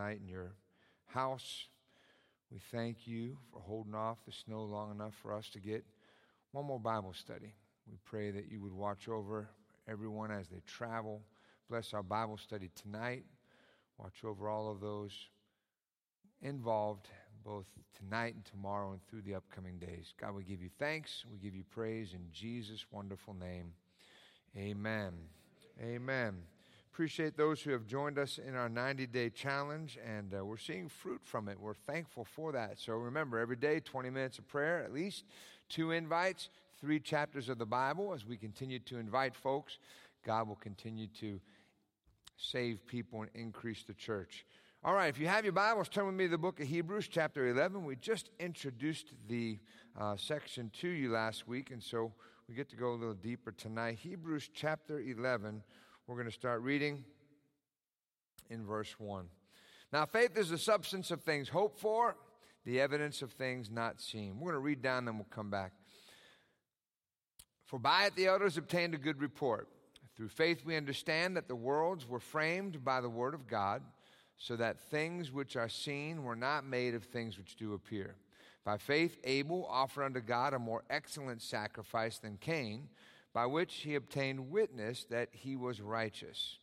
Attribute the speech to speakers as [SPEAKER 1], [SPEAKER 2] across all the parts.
[SPEAKER 1] tonight in your house. We thank you for holding off the snow long enough for us to get one more Bible study. We pray that you would watch over everyone as they travel. Bless our Bible study tonight. Watch over all of those involved both tonight and tomorrow and through the upcoming days. God, we give you thanks. We give you praise in Jesus' wonderful name. Amen. Amen. Appreciate those who have joined us in our 90 day challenge, and uh, we're seeing fruit from it. We're thankful for that. So remember, every day, 20 minutes of prayer, at least two invites, three chapters of the Bible. As we continue to invite folks, God will continue to save people and increase the church. All right, if you have your Bibles, turn with me to the book of Hebrews, chapter 11. We just introduced the uh, section to you last week, and so we get to go a little deeper tonight. Hebrews, chapter 11, we're going to start reading in verse 1. Now, faith is the substance of things hoped for, the evidence of things not seen. We're going to read down, then we'll come back. For by it the elders obtained a good report. Through faith we understand that the worlds were framed by the word of God so that things which are seen were not made of things which do appear. By faith, Abel offered unto God a more excellent sacrifice than Cain, by which he obtained witness that he was righteous,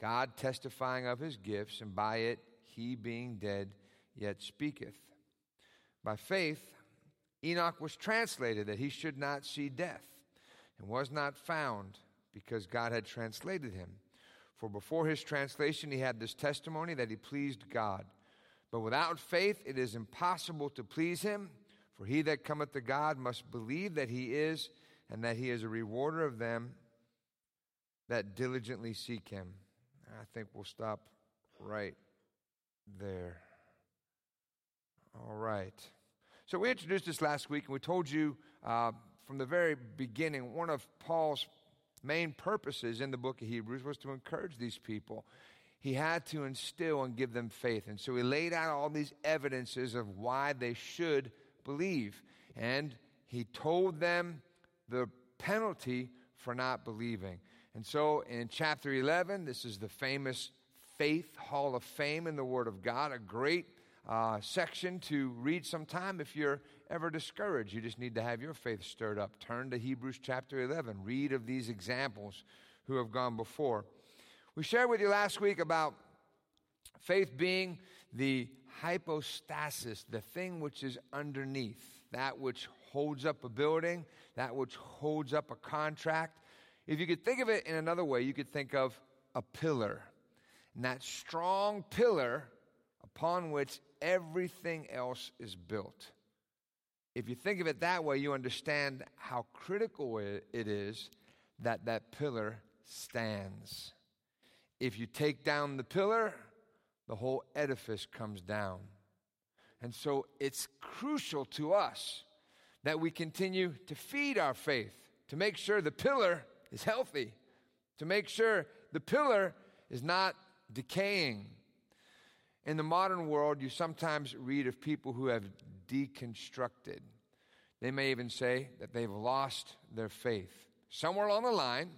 [SPEAKER 1] God testifying of his gifts, and by it he being dead yet speaketh. By faith, Enoch was translated that he should not see death, and was not found because God had translated him. For before his translation, he had this testimony that he pleased God. But without faith, it is impossible to please him. For he that cometh to God must believe that he is, and that he is a rewarder of them that diligently seek him. I think we'll stop right there. All right. So we introduced this last week, and we told you uh, from the very beginning one of Paul's main purposes in the book of Hebrews was to encourage these people. He had to instill and give them faith. And so he laid out all these evidences of why they should believe. And he told them the penalty for not believing. And so in chapter 11, this is the famous Faith Hall of Fame in the Word of God, a great uh, section to read sometime if you're ever discouraged. You just need to have your faith stirred up. Turn to Hebrews chapter 11. Read of these examples who have gone before. We shared with you last week about faith being the hypostasis, the thing which is underneath, that which holds up a building, that which holds up a contract. If you could think of it in another way, you could think of a pillar. And that strong pillar upon which everything else is built. If you think of it that way, you understand how critical it is that that pillar stands. If you take down the pillar, the whole edifice comes down. And so it's crucial to us that we continue to feed our faith, to make sure the pillar is healthy, to make sure the pillar is not decaying, in the modern world, you sometimes read of people who have deconstructed. They may even say that they've lost their faith. Somewhere along the line,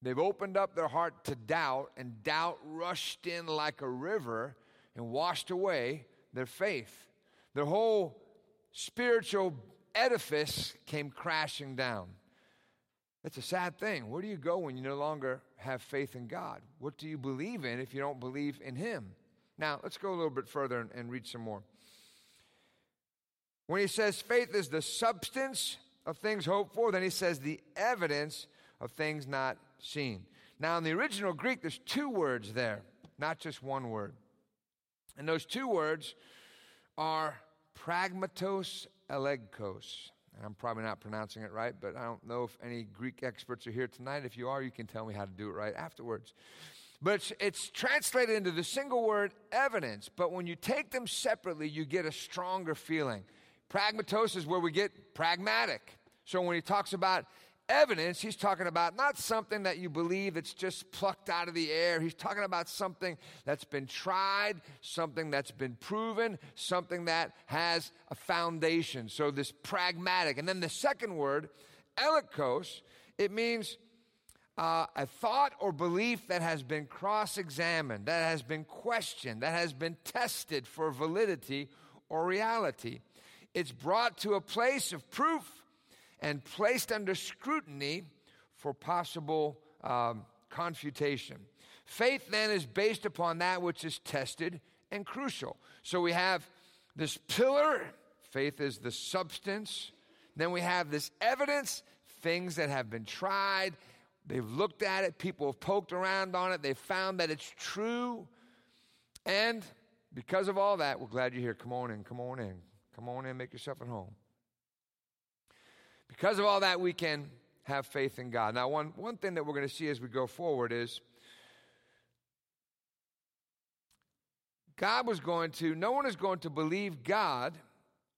[SPEAKER 1] they've opened up their heart to doubt, and doubt rushed in like a river and washed away their faith. Their whole spiritual edifice came crashing down. That's a sad thing. Where do you go when you no longer have faith in God? What do you believe in if you don't believe in Him? Now, let's go a little bit further and, and read some more. When he says faith is the substance of things hoped for, then he says the evidence of things not seen. Now, in the original Greek, there's two words there, not just one word. And those two words are pragmatos elegkos. I'm probably not pronouncing it right, but I don't know if any Greek experts are here tonight. If you are, you can tell me how to do it right afterwards. But it's, it's, translated into the single word evidence. But when you take them separately, you get a stronger feeling. Pragmatos is where we get pragmatic. So when he talks about evidence, he's talking about not something that you believe that's just plucked out of the air. He's talking about something that's been tried, something that's been proven, something that has a foundation. So this pragmatic. And then the second word, elikos, it means uh, a thought or belief that has been cross examined, that has been questioned, that has been tested for validity or reality. It's brought to a place of proof and placed under scrutiny for possible um, confutation. Faith then is based upon that which is tested and crucial. So we have this pillar, faith is the substance. Then we have this evidence, things that have been tried. They've looked at it, people have poked around on it, they've found that it's true. And because of all that, we're glad you're here. Come on in, come on in, come on in, make yourself at home. Because of all that, we can have faith in God. Now, one, one thing that we're going to see as we go forward is God was going to, no one is going to believe God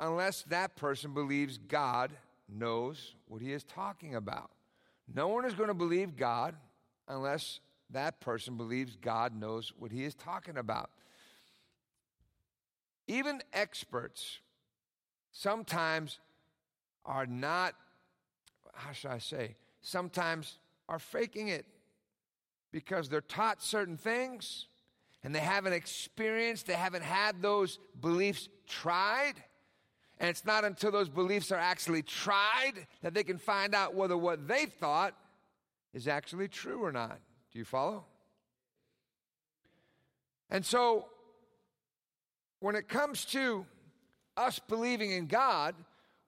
[SPEAKER 1] unless that person believes God knows what he is talking about. No one is going to believe God unless that person believes God knows what he is talking about. Even experts sometimes are not, how should I say, sometimes are faking it because they're taught certain things and they haven't experienced, they haven't had those beliefs tried. And it's not until those beliefs are actually tried that they can find out whether what they thought is actually true or not. Do you follow? And so, when it comes to us believing in God,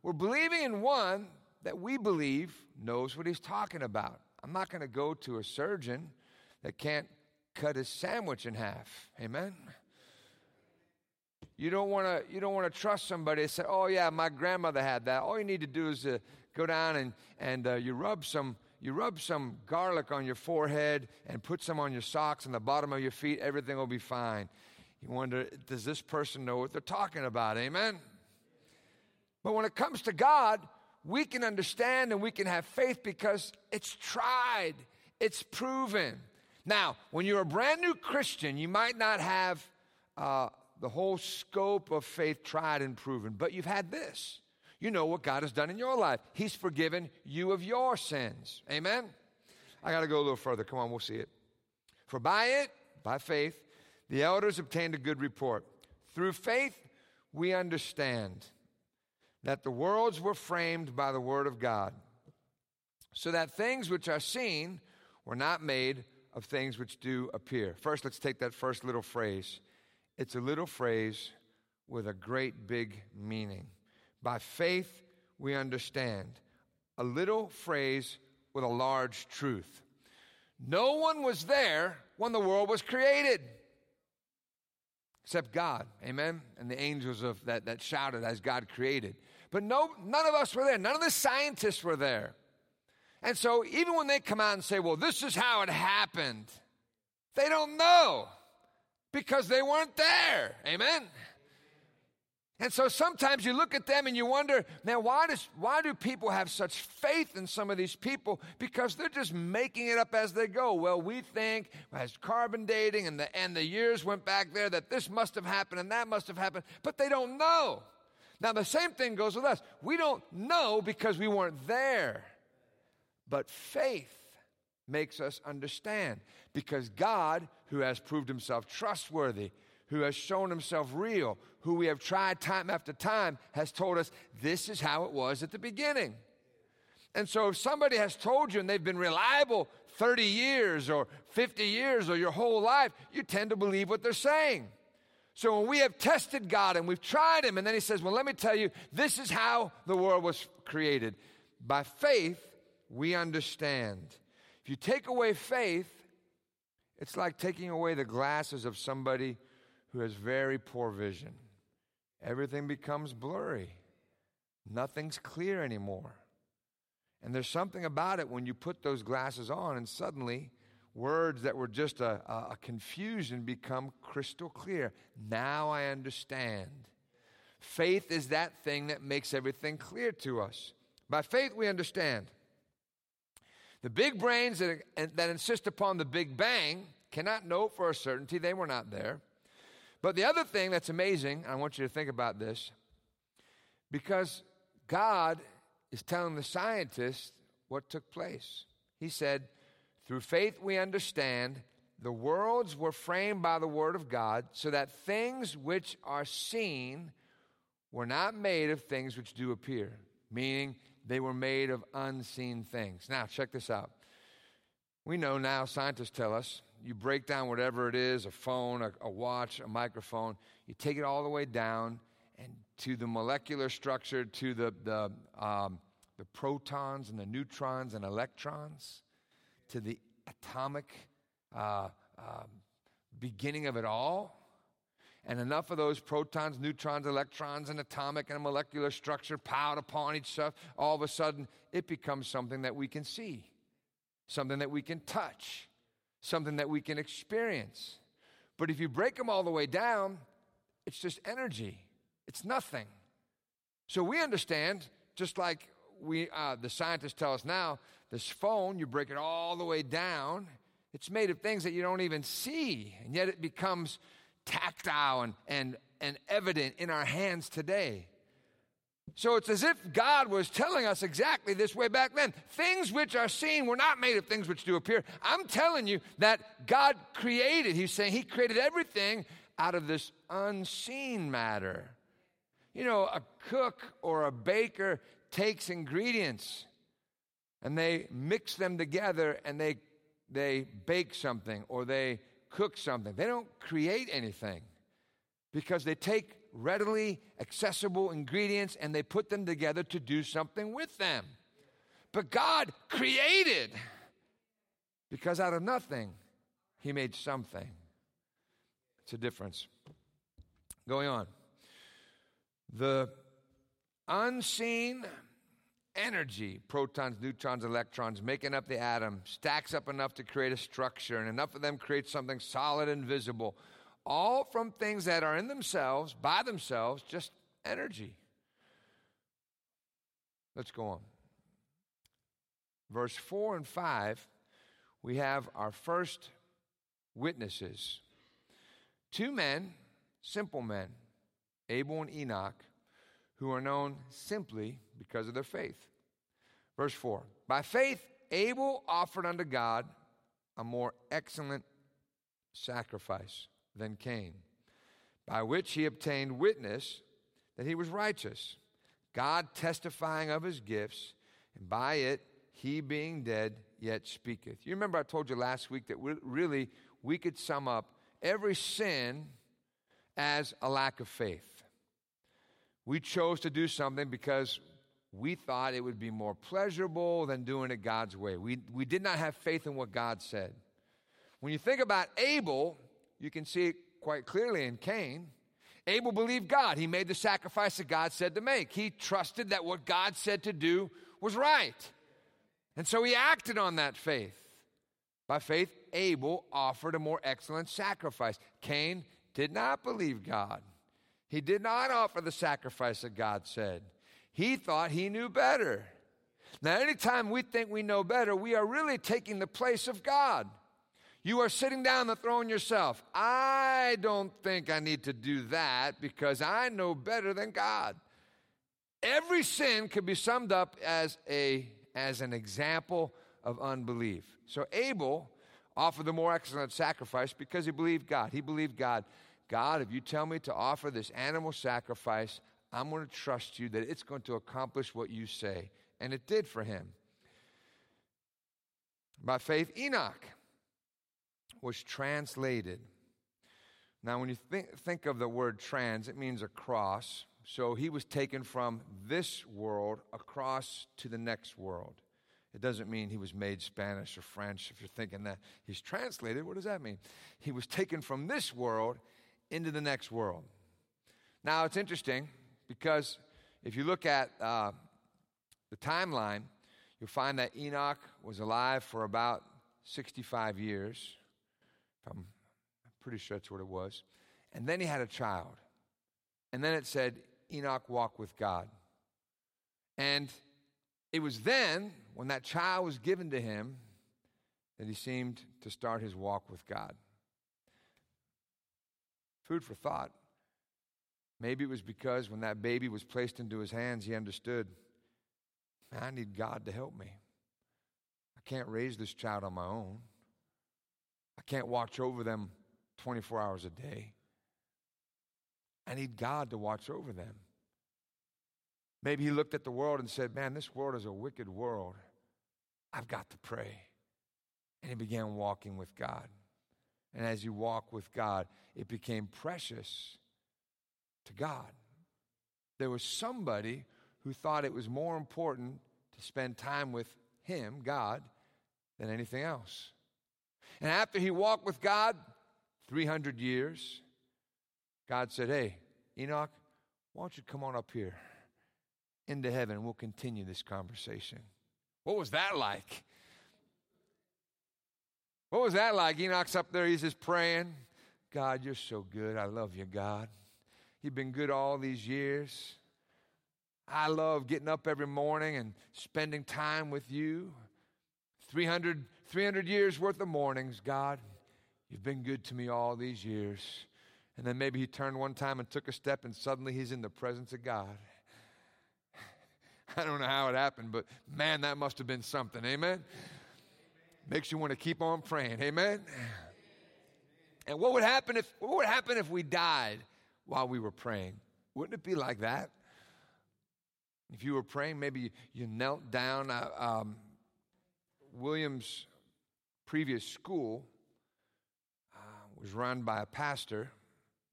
[SPEAKER 1] we're believing in one that we believe knows what he's talking about. I'm not going to go to a surgeon that can't cut his sandwich in half. Amen. You don't want to you don't want to trust somebody and say, "Oh yeah, my grandmother had that." All you need to do is uh, go down and and uh, you rub some you rub some garlic on your forehead and put some on your socks and the bottom of your feet. Everything will be fine. You wonder, does this person know what they're talking about? Amen. But when it comes to God, we can understand and we can have faith because it's tried, it's proven. Now, when you're a brand new Christian, you might not have uh, the whole scope of faith tried and proven, but you've had this. You know what God has done in your life. He's forgiven you of your sins. Amen? I got to go a little further. Come on, we'll see it. For by it, by faith, the elders obtained a good report. Through faith, we understand that the worlds were framed by the word of God, so that things which are seen were not made of things which do appear. First, let's take that first little phrase. It's a little phrase with a great big meaning. By faith, we understand. A little phrase with a large truth. No one was there when the world was created except God. Amen? And the angels of that, that shouted as God created. But no, none of us were there. None of the scientists were there. And so, even when they come out and say, well, this is how it happened, they don't know because they weren't there. Amen? And so sometimes you look at them and you wonder, man, why, does, why do people have such faith in some of these people? Because they're just making it up as they go. Well, we think as carbon dating and the, and the years went back there that this must have happened and that must have happened, but they don't know. Now, the same thing goes with us. We don't know because we weren't there. But faith makes us understand because God, who has proved himself trustworthy, who has shown himself real, who we have tried time after time, has told us this is how it was at the beginning. And so if somebody has told you and they've been reliable 30 years or 50 years or your whole life, you tend to believe what they're saying. So when we have tested God and we've tried Him, and then He says, Well, let me tell you, this is how the world was created. By faith, we understand. If you take away faith, it's like taking away the glasses of somebody who has very poor vision. Everything becomes blurry, nothing's clear anymore. And there's something about it when you put those glasses on, and suddenly words that were just a, a, confusion become crystal clear. Now I understand. Faith is that thing that makes everything clear to us. By faith, we understand. The big brains that, that insist upon the Big Bang cannot know for a certainty they were not there. But the other thing that's amazing, I want you to think about this, because God is telling the scientists what took place. He said, Through faith, we understand the worlds were framed by the Word of God, so that things which are seen were not made of things which do appear, meaning they were made of unseen things. Now, check this out. We know now, scientists tell us, you break down whatever it is a phone, a, a watch, a microphone, you take it all the way down and to the molecular structure, to the, the, um, the protons and the neutrons and electrons, to the atomic uh, um, beginning of it all. And enough of those protons, neutrons, electrons, and atomic and molecular structure piled upon each other, all of a sudden it becomes something that we can see, something that we can touch, something that we can experience. But if you break them all the way down, it's just energy. It's nothing. So we understand, just like we, uh, the scientists tell us now, this phone, you break it all the way down, it's made of things that you don't even see, and yet it becomes tactile and, and, and evident in our hands today. So it's as if God was telling us exactly this way back then. Things which are seen were not made of things which do appear. I'm telling you that God created, He's saying He created everything out of this unseen matter. You know, a cook or a baker takes ingredients and they mix them together and they, they bake something or they cook something. They don't create anything because they take readily accessible ingredients and they put them together to do something with them. But God created because out of nothing, He made something. It's a difference. Going on. The unseen energy, protons, neutrons, electrons, making up the atom, stacks up enough to create a structure, and enough of them create something solid and visible, all from things that are in themselves, by themselves, just energy. Let's go on. Verse 4 and 5, we have our first witnesses. Two men, simple men, Abel and Enoch, who are known simply because of their faith. Verse 4 By faith, Abel offered unto God a more excellent sacrifice than Cain, by which he obtained witness that he was righteous, God testifying of his gifts, and by it he being dead yet speaketh. You remember I told you last week that really we could sum up every sin as a lack of faith. We chose to do something because we thought it would be more pleasurable than doing it God's way. We, we did not have faith in what God said. When you think about Abel, you can see it quite clearly in Cain. Abel believed God. He made the sacrifice that God said to make. He trusted that what God said to do was right. And so he acted on that faith. By faith, Abel offered a more excellent sacrifice. Cain did not believe God. He did not offer the sacrifice that God said. He thought he knew better. Now, anytime we think we know better, we are really taking the place of God. You are sitting down the throne yourself. I don't think I need to do that because I know better than God. Every sin could be summed up as, a, as an example of unbelief. So Abel offered the more excellent sacrifice because he believed God. He believed God God, if you tell me to offer this animal sacrifice, I'm going to trust you that it's going to accomplish what you say. And it did for him. By faith, Enoch was translated. Now, when you think, think of the word trans, it means across. So he was taken from this world across to the next world. It doesn't mean he was made Spanish or French. If you're thinking that he's translated, what does that mean? He was taken from this world into the next world. Now, it's interesting because if you look at uh, the timeline, you'll find that Enoch was alive for about 65 years. I'm pretty sure that's what it was. And then he had a child. And then it said, Enoch walked with God. And it was then, when that child was given to him, that he seemed to start his walk with God. Food for thought. Maybe it was because when that baby was placed into his hands, he understood I need God to help me. I can't raise this child on my own. I can't watch over them 24 hours a day. I need God to watch over them. Maybe he looked at the world and said, Man, this world is a wicked world. I've got to pray. And he began walking with God. And as you walk with God, it became precious to God. There was somebody who thought it was more important to spend time with him, God, than anything else. And after he walked with God 300 years, God said, Hey, Enoch, why don't you come on up here into heaven we'll continue this conversation? What was that like? What was that like? Enoch's up there, he's just praying. God, you're so good. I love you, God. You've been good all these years. I love getting up every morning and spending time with you. 300, 300 years worth of mornings, God. You've been good to me all these years. And then maybe he turned one time and took a step, and suddenly he's in the presence of God. I don't know how it happened, but man, that must have been something. Amen. Makes you want to keep on praying. Amen. And what would happen if what would happen if we died while we were praying? Wouldn't it be like that? If you were praying, maybe you knelt down. Uh, um, Williams' previous school uh, was run by a pastor,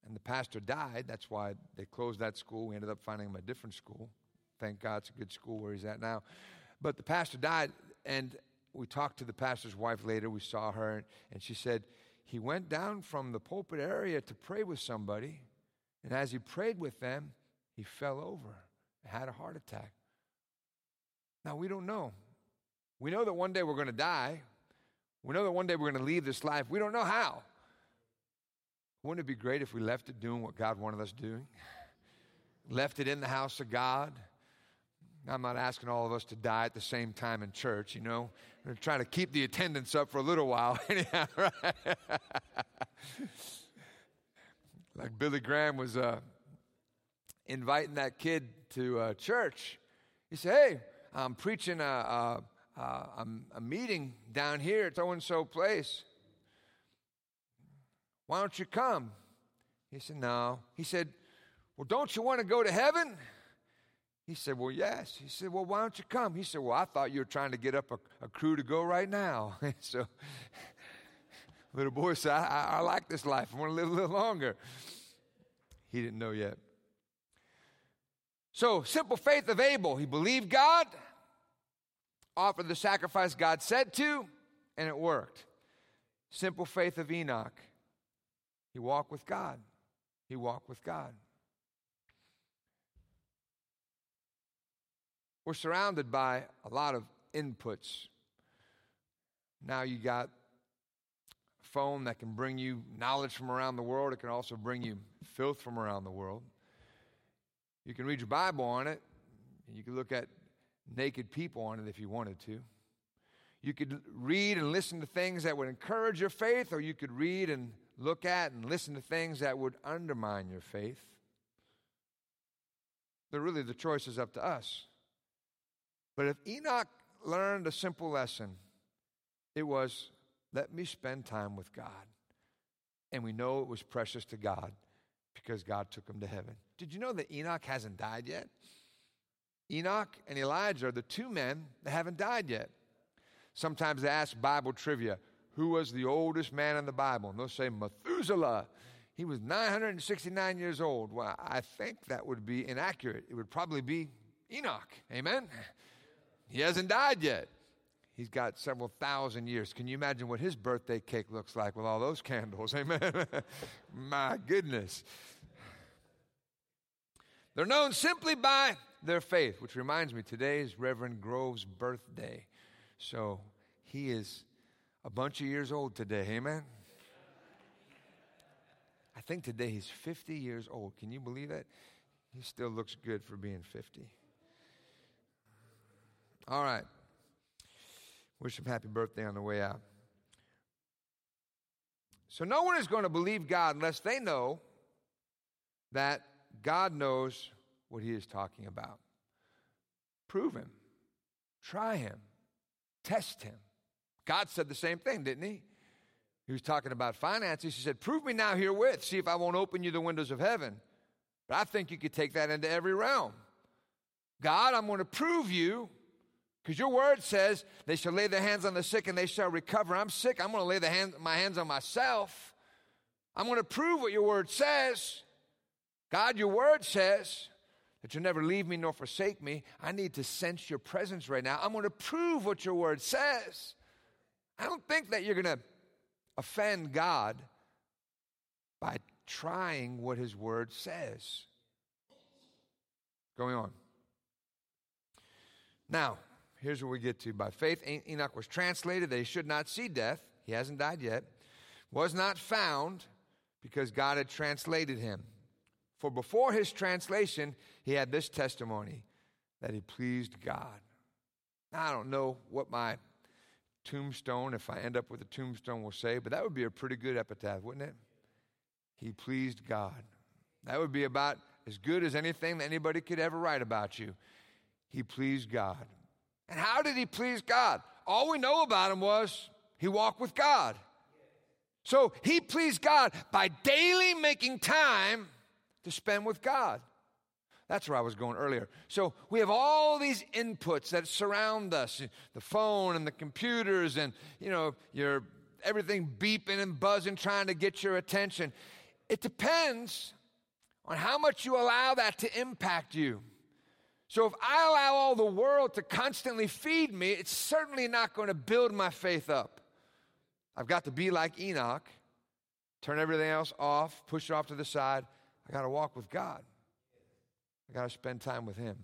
[SPEAKER 1] and the pastor died. That's why they closed that school. We ended up finding him a different school. Thank God it's a good school where he's at now. But the pastor died, and we talked to the pastor's wife later. We saw her, and she said he went down from the pulpit area to pray with somebody, and as he prayed with them, he fell over and had a heart attack. Now, we don't know. We know that one day we're going to die. We know that one day we're going to leave this life. We don't know how. Wouldn't it be great if we left it doing what God wanted us doing? Left it in the house of God? I'm not asking all of us to die at the same time in church, you know. We're trying to keep the attendance up for a little while. Anyhow, right? like Billy Graham was uh, inviting that kid to uh, church. He said, Hey, I'm preaching a, a, a, a meeting down here at so and so place. Why don't you come? He said, No. He said, Well, don't you want to go to heaven? He said, Well, yes. He said, Well, why don't you come? He said, Well, I thought you were trying to get up a, a crew to go right now. so, little boy said, I, I, I, like this life. I want to live a little longer. He didn't know yet. So, simple faith of Abel. He believed God, offered the sacrifice God said to, and it worked. Simple faith of Enoch. He walked with God. He walked with God. We're surrounded by a lot of inputs. Now you got a phone that can bring you knowledge from around the world. It can also bring you filth from around the world. You can read your Bible on it. You can look at naked people on it if you wanted to. You could read and listen to things that would encourage your faith, or you could read and look at and listen to things that would undermine your faith. But really, the choice is up to us. But if Enoch learned a simple lesson, it was let me spend time with God. And we know it was precious to God because God took him to heaven. Did you know that Enoch hasn't died yet? Enoch and Elijah are the two men that haven't died yet. Sometimes they ask Bible trivia who was the oldest man in the Bible? And they'll say Methuselah. He was 969 years old. Well, I think that would be inaccurate. It would probably be Enoch. Amen? He hasn't died yet. He's got several thousand years. Can you imagine what his birthday cake looks like with all those candles? Amen. My goodness. They're known simply by their faith, which reminds me, today is Reverend Grove's birthday. So he is a bunch of years old today. Amen. I think today he's 50 years old. Can you believe that? He still looks good for being 50. All right. Wish him happy birthday on the way out. So, no one is going to believe God unless they know that God knows what he is talking about. Prove him, try him, test him. God said the same thing, didn't he? He was talking about finances. He said, Prove me now herewith, see if I won't open you the windows of heaven. But I think you could take that into every realm. God, I'm going to prove you because your word says they shall lay their hands on the sick and they shall recover. I'm sick. I'm going to lay the hand, my hands on myself. I'm going to prove what your word says. God, your word says that you'll never leave me nor forsake me. I need to sense your presence right now. I'm going to prove what your word says. I don't think that you're going to offend God by trying what his word says. Going on. Now, here's where we get to. By faith, Enoch was translated that he should not see death. He hasn't died yet. Was not found because God had translated him. For before his translation, he had this testimony that he pleased God. Now, I don't know what my tombstone, if I end up with a tombstone, will say, but that would be a pretty good epitaph, wouldn't it? He pleased God. That would be about as good as anything that anybody could ever write about you. He pleased God. And how did he please God? All we know about him was he walked with God. So he pleased God by daily making time to spend with God. That's where I was going earlier. So we have all these inputs that surround us the phone and the computers, and you know, your everything beeping and buzzing, trying to get your attention. It depends on how much you allow that to impact you. So if I allow all the world to constantly feed me, it's certainly not going to build my faith up. I've got to be like Enoch, turn everything else off, push it off to the side. I got to walk with God. I got to spend time with Him.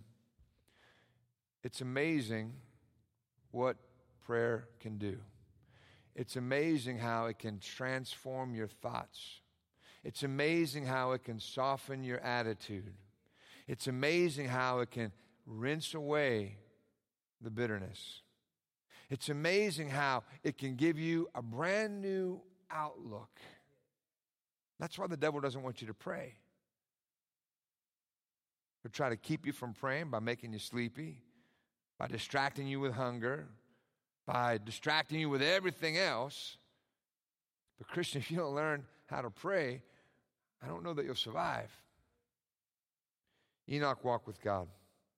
[SPEAKER 1] It's amazing what prayer can do. It's amazing how it can transform your thoughts. It's amazing how it can soften your attitude. It's amazing how it can rinse away the bitterness. It's amazing how it can give you a brand new outlook. That's why the devil doesn't want you to pray. He'll try to keep you from praying by making you sleepy, by distracting you with hunger, by distracting you with everything else. But, Christian, if you don't learn how to pray, I don't know that you'll survive. Enoch walked with God.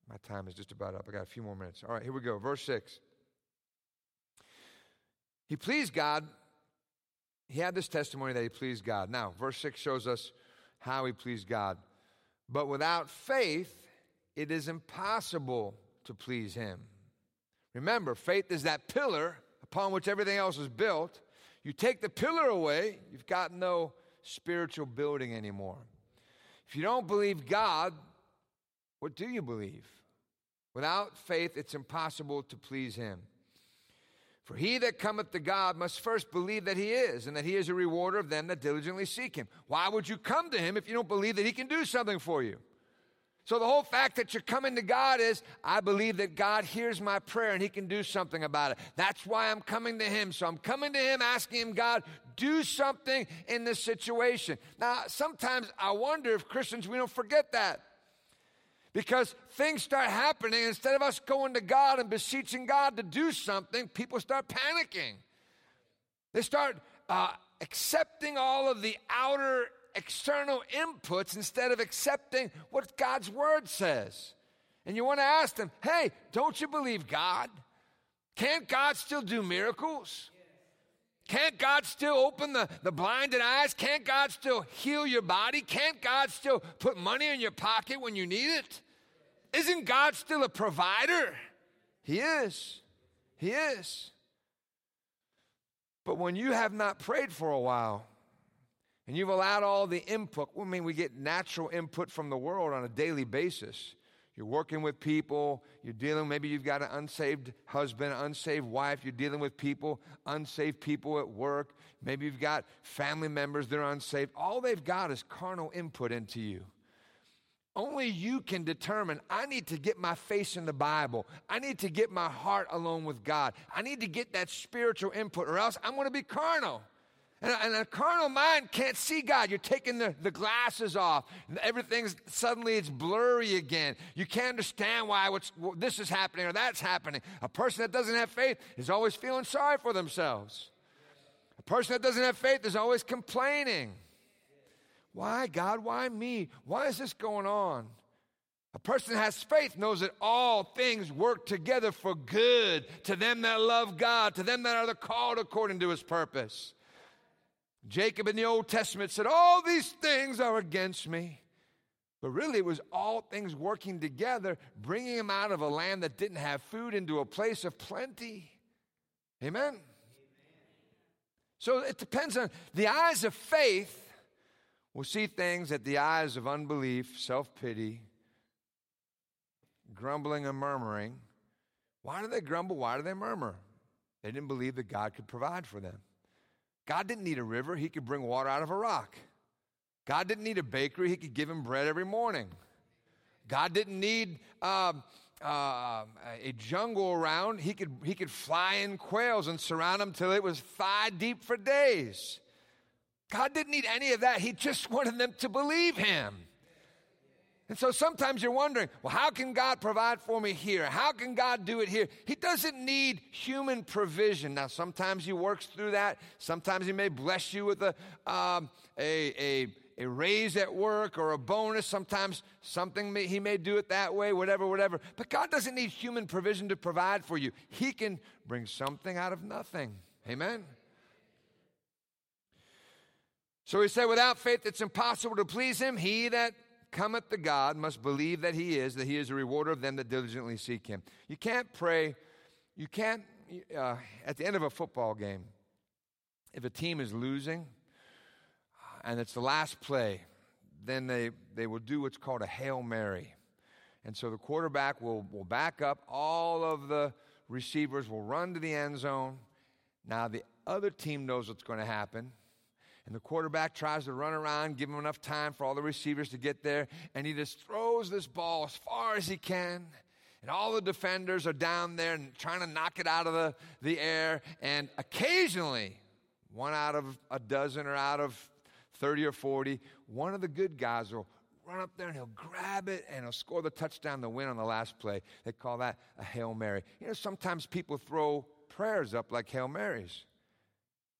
[SPEAKER 1] My time is just about up. I got a few more minutes. All right, here we go. Verse 6. He pleased God. He had this testimony that he pleased God. Now, verse 6 shows us how he pleased God. But without faith, it is impossible to please him. Remember, faith is that pillar upon which everything else is built. You take the pillar away, you've got no spiritual building anymore. If you don't believe God, what do you believe? Without faith, it's impossible to please him. For he that cometh to God must first believe that he is, and that he is a rewarder of them that diligently seek him. Why would you come to him if you don't believe that he can do something for you? So the whole fact that you're coming to God is, I believe that God hears my prayer and he can do something about it. That's why I'm coming to him. So I'm coming to him asking him, God, do something in this situation. Now, sometimes I wonder if Christians, we don't forget that. Because things start happening, instead of us going to God and beseeching God to do something, people start panicking. They start uh, accepting all of the outer external inputs instead of accepting what God's word says. And you want to ask them, hey, don't you believe God? Can't God still do miracles? Can't God still open the, the blinded eyes? Can't God still heal your body? Can't God still put money in your pocket when you need it? Isn't God still a provider? He is. He is. But when you have not prayed for a while and you've allowed all the input, I mean, we get natural input from the world on a daily basis. You're working with people, you're dealing, maybe you've got an unsaved husband, unsaved wife, you're dealing with people, unsaved people at work, maybe you've got family members that are unsaved. All they've got is carnal input into you. Only you can determine I need to get my face in the Bible. I need to get my heart alone with God. I need to get that spiritual input, or else I'm going to be carnal. And a, and a, carnal mind can't see God. You're taking the, the glasses off. Everything's suddenly it's blurry again. You can't understand why what's, this is happening or that's happening. A person that doesn't have faith is always feeling sorry for themselves. A person that doesn't have faith is always complaining. Why, God? Why me? Why is this going on? A person that has faith knows that all things work together for good to them that love God, to them that are the called according to his purpose. Jacob in the Old Testament said, All these things are against me. But really, it was all things working together, bringing him out of a land that didn't have food into a place of plenty. Amen? Amen. So it depends on the eyes of faith will see things that the eyes of unbelief, self pity, grumbling and murmuring. Why do they grumble? Why do they murmur? They didn't believe that God could provide for them. God didn't need a river, He could bring water out of a rock. God didn't need a bakery, He could give him bread every morning. God didn't need uh, uh, a jungle around, he could, he could fly in quails and surround them till it was thigh deep for days. God didn't need any of that, He just wanted them to believe Him. And so sometimes you're wondering, well, how can God provide for me here? How can God do it here? He doesn't need human provision. Now, sometimes He works through that. Sometimes He may bless you with a, um, a, a, a raise at work or a bonus. Sometimes something may, He may do it that way, whatever, whatever. But God doesn't need human provision to provide for you. He can bring something out of nothing. Amen? So He said, without faith, it's impossible to please Him. He that cometh to God must believe that he is, that he is a rewarder of them that diligently seek him. You can't pray, you can't, uh, at the end of a football game, if a team is losing and it's the last play, then they, they will do what's called a Hail Mary. And so the quarterback will, will back up, all of the receivers will run to the end zone. Now the other team knows what's going to happen and the quarterback tries to run around, give him enough time for all the receivers to get there, and he just throws this ball as far as he can. And all the defenders are down there and trying to knock it out of the, the air. And occasionally, one out of a dozen or out of 30 or 40, one of the good guys will run up there and he'll grab it and he'll score the touchdown to win on the last play. They call that a Hail Mary. You know, sometimes people throw prayers up like Hail Marys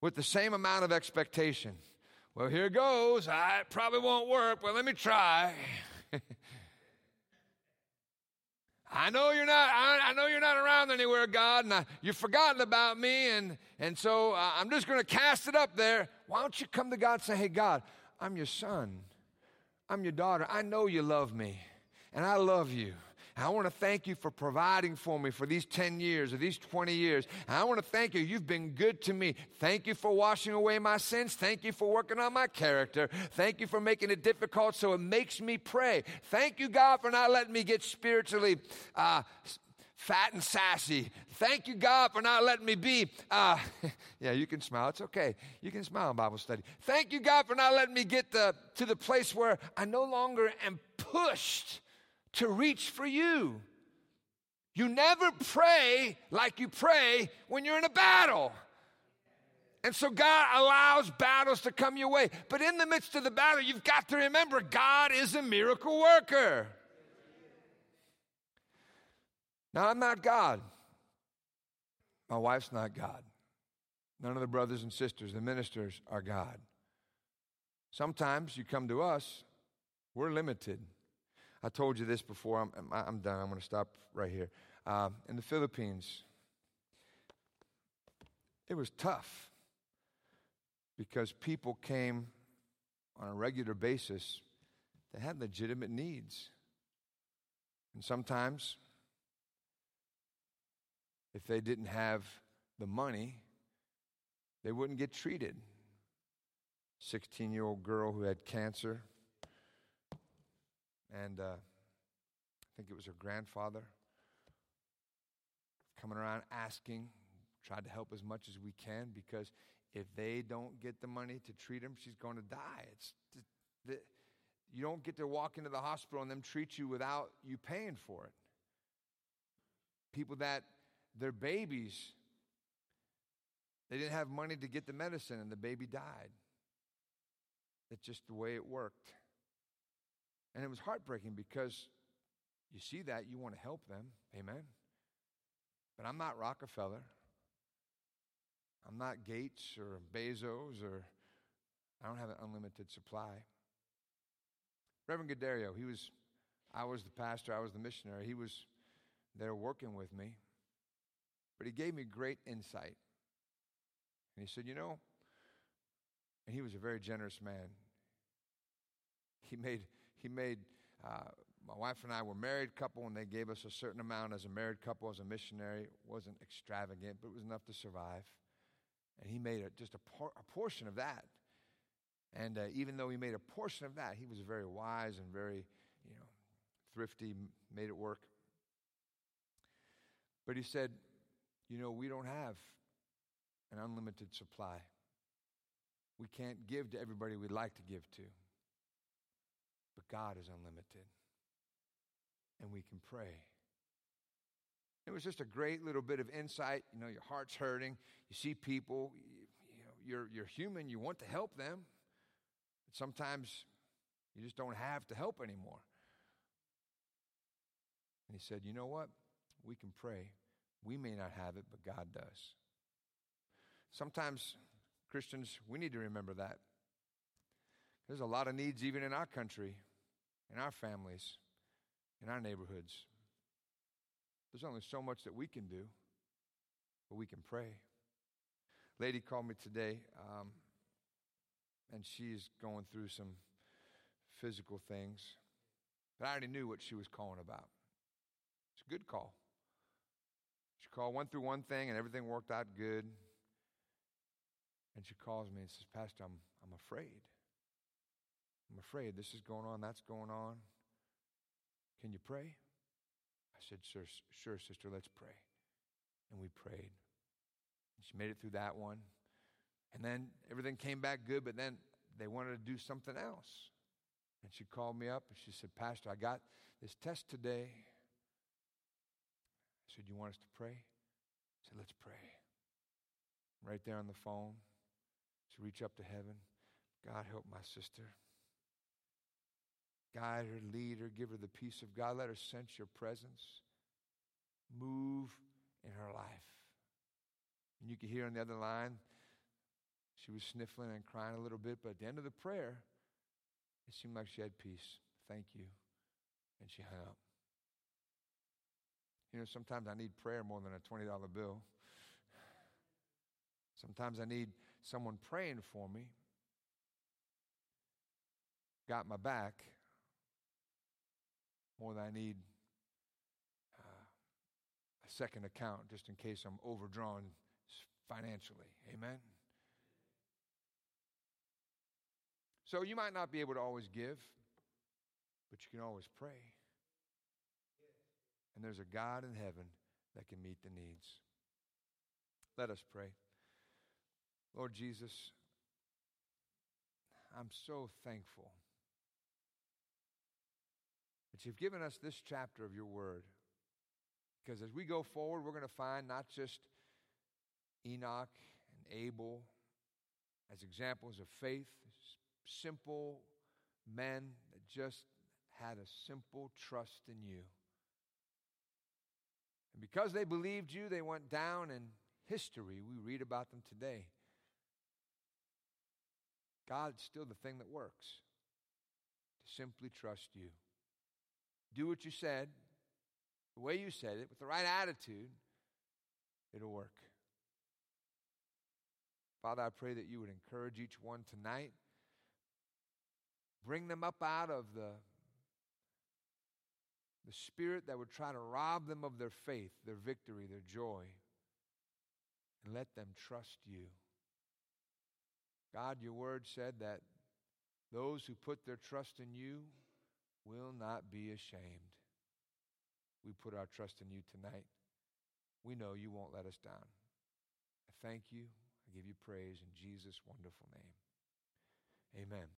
[SPEAKER 1] with the same amount of expectation. Well, here goes. I probably won't work, but let me try. I know you're not. I, I, know you're not around anywhere, God, and I, you've forgotten about me, and and so uh, I'm just going to cast it up there. Why don't you come to God and say, "Hey, God, I'm your son, I'm your daughter. I know you love me, and I love you." I want to thank you for providing for me for these 10 years or these 20 years. I want to thank you. You've been good to me. Thank you for washing away my sins. Thank you for working on my character. Thank you for making it difficult so it makes me pray. Thank you, God, for not letting me get spiritually. Uh, fat and sassy. Thank you, God, for not letting me be. Uh, yeah, you can smile. It's okay. You can smile in Bible study. Thank you, God, for not letting me get the, to the place where I no longer am pushed to reach for you. You never pray like you pray when you're in a battle. And so God allows battles to come your way. But in the midst of the battle, you've got to remember God is a miracle worker. Now, I'm not God. My wife's not God. None of the brothers and sisters, the ministers, are God. Sometimes you come to us, we're limited. I told you this before. I'm, I'm done. I'm going to stop right here. Um, in the Philippines, it was tough because people came on a regular basis that had legitimate needs. And sometimes, if they didn't have the money, they wouldn't get treated. 16 year old girl who had cancer and uh, I think it was her grandfather coming around asking, tried to help as much as we can because if they don't get the money to treat him, she's going to die. It's the, the, you don't get to walk into the hospital and them treat you without you paying for it. People that their babies They didn't have money to get the medicine, and the baby died. That's just the way it worked. And it was heartbreaking because you see that, you want to help them. Amen. But I'm not Rockefeller. I'm not Gates or Bezos or I don't have an unlimited supply. Reverend Gaddario, he was I was the pastor, I was the missionary. He was there working with me. But he gave me great insight. And he said, You know, and he was a very generous man. He made, he made uh, my wife and I were married couple, and they gave us a certain amount as a married couple, as a missionary. It wasn't extravagant, but it was enough to survive. And he made a, just a, por- a portion of that. And uh, even though he made a portion of that, he was very wise and very, you know, thrifty, made it work. But he said, You know, we don't have an unlimited supply. We can't give to everybody we'd like to give to. But God is unlimited. And we can pray. It was just a great little bit of insight. You know, your heart's hurting. You see people, you, you know, you're, you're human. You want to help them. But sometimes you just don't have to help anymore. And he said, You know what? We can pray. We may not have it, but God does. Sometimes, Christians, we need to remember that. There's a lot of needs even in our country, in our families, in our neighborhoods. There's only so much that we can do, but we can pray. Lady called me today, um, and she's going through some physical things. But I already knew what she was calling about. It's a good call. She called, went through one thing, and everything worked out good. And she calls me and says, Pastor, I'm, I'm afraid. I'm afraid this is going on, that's going on. Can you pray? I said, Sure, sure, sister, let's pray. And we prayed. She made it through that one. And then everything came back good, but then they wanted to do something else. And she called me up and she said, Pastor, I got this test today. I said, You want us to pray? I said, Let's pray. Right there on the phone. She reached up to heaven. God, help my sister. Guide her, lead her, give her the peace of God. Let her sense your presence. Move in her life. And you could hear on the other line, she was sniffling and crying a little bit, but at the end of the prayer, it seemed like she had peace. Thank you. And she hung up. You know, sometimes I need prayer more than a $20 bill. Sometimes I need someone praying for me. Got my back more than I need uh, a second account just in case I'm overdrawn financially. Amen? So you might not be able to always give, but you can always pray. And there's a God in heaven that can meet the needs. Let us pray. Lord Jesus, I'm so thankful you've given us this chapter of your word. Because as we go forward, we're going to find not just Enoch and Abel as examples of faith, simple men that just had a simple trust in you. And because they believed you, they went down in history. We read about them today. God's still the thing that works. To simply trust you. Do what you said, the way you said it, with the right attitude, it'll work. Father, I pray that you would encourage each one tonight. Bring them up out of the, the spirit that would try to rob them of their faith, their victory, their joy, and let them trust you. God, your word said that those who put their trust in you will not be ashamed. We put our trust in you tonight. We know you won't let us down. I thank you. I give you praise in Jesus' wonderful name. Amen.